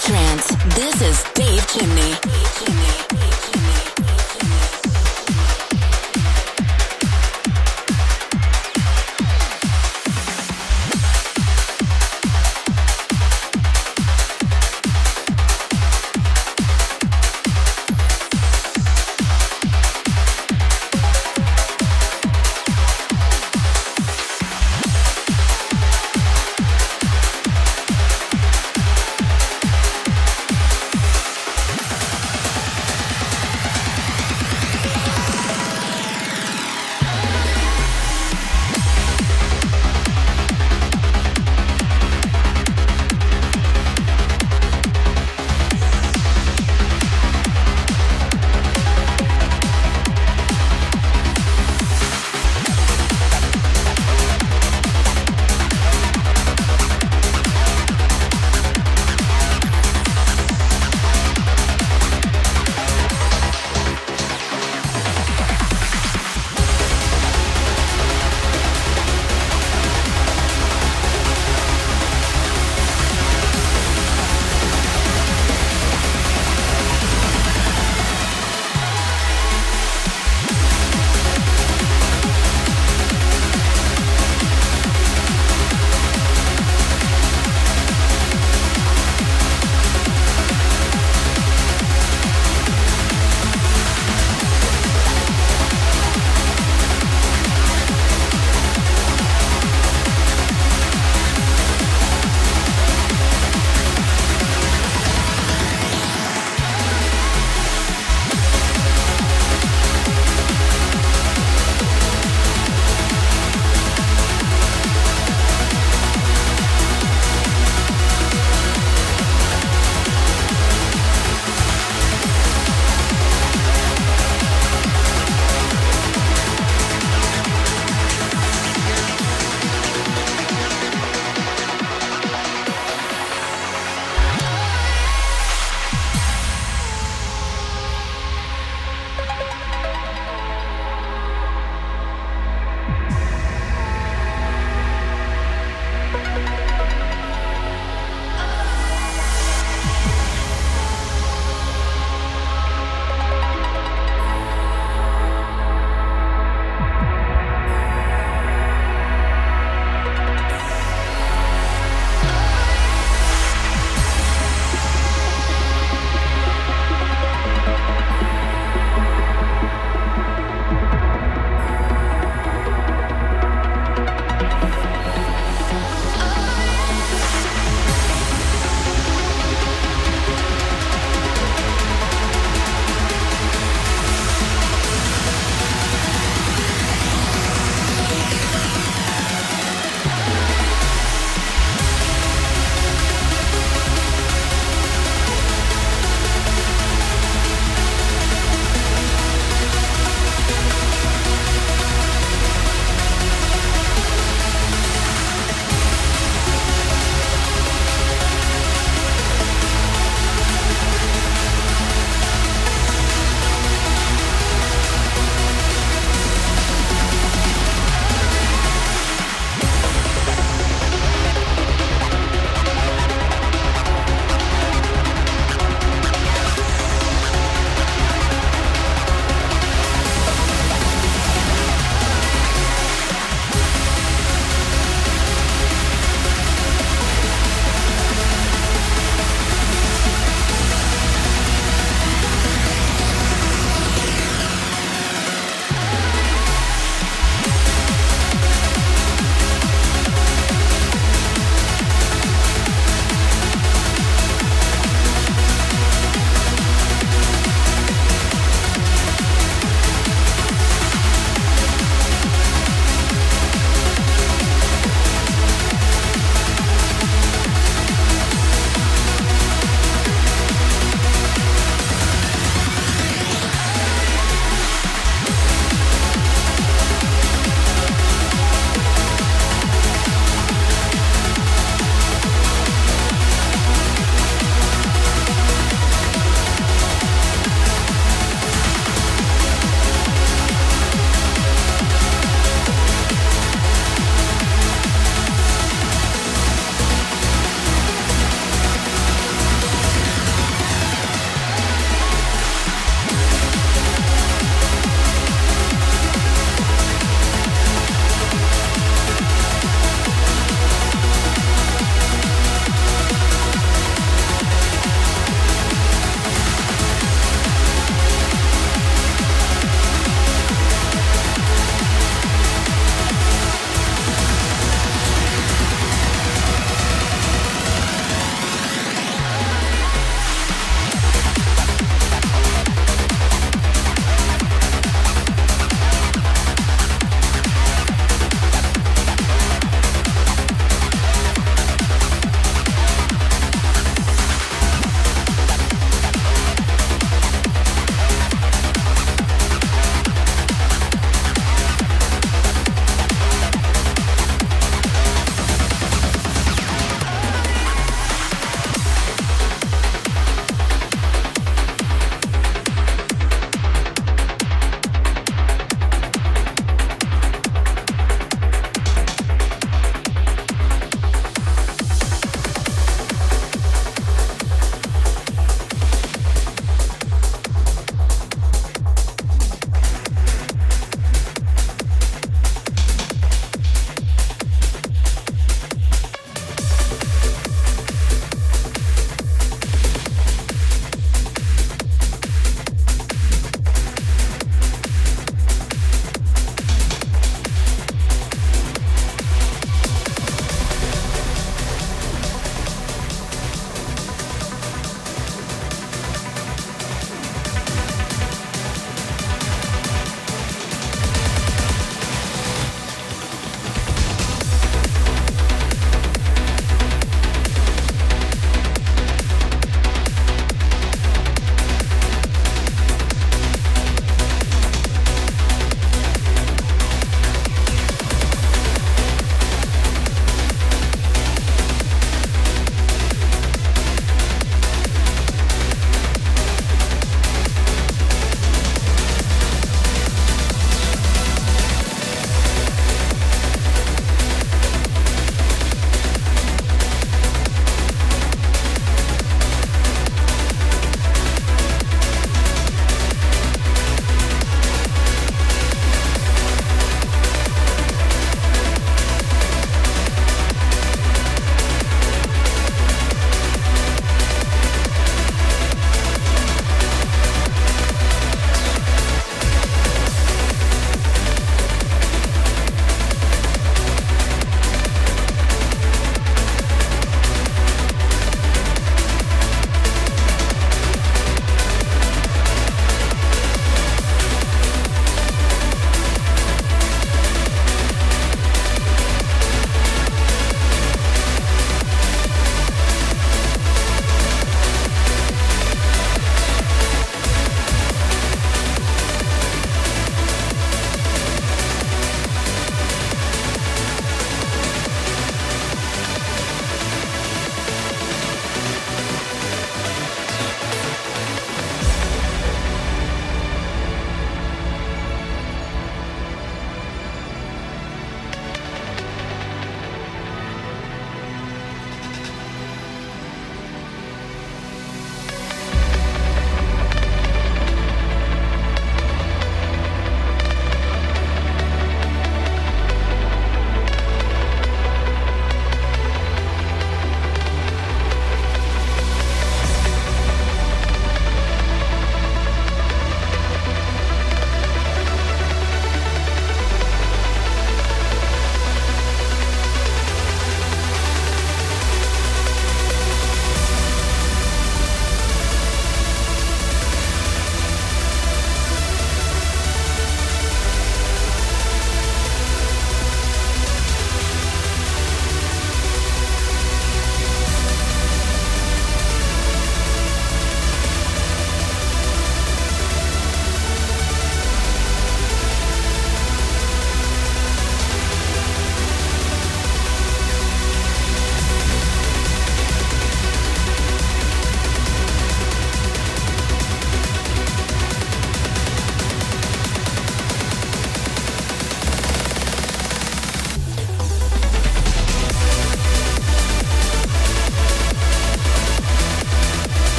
Trance. This is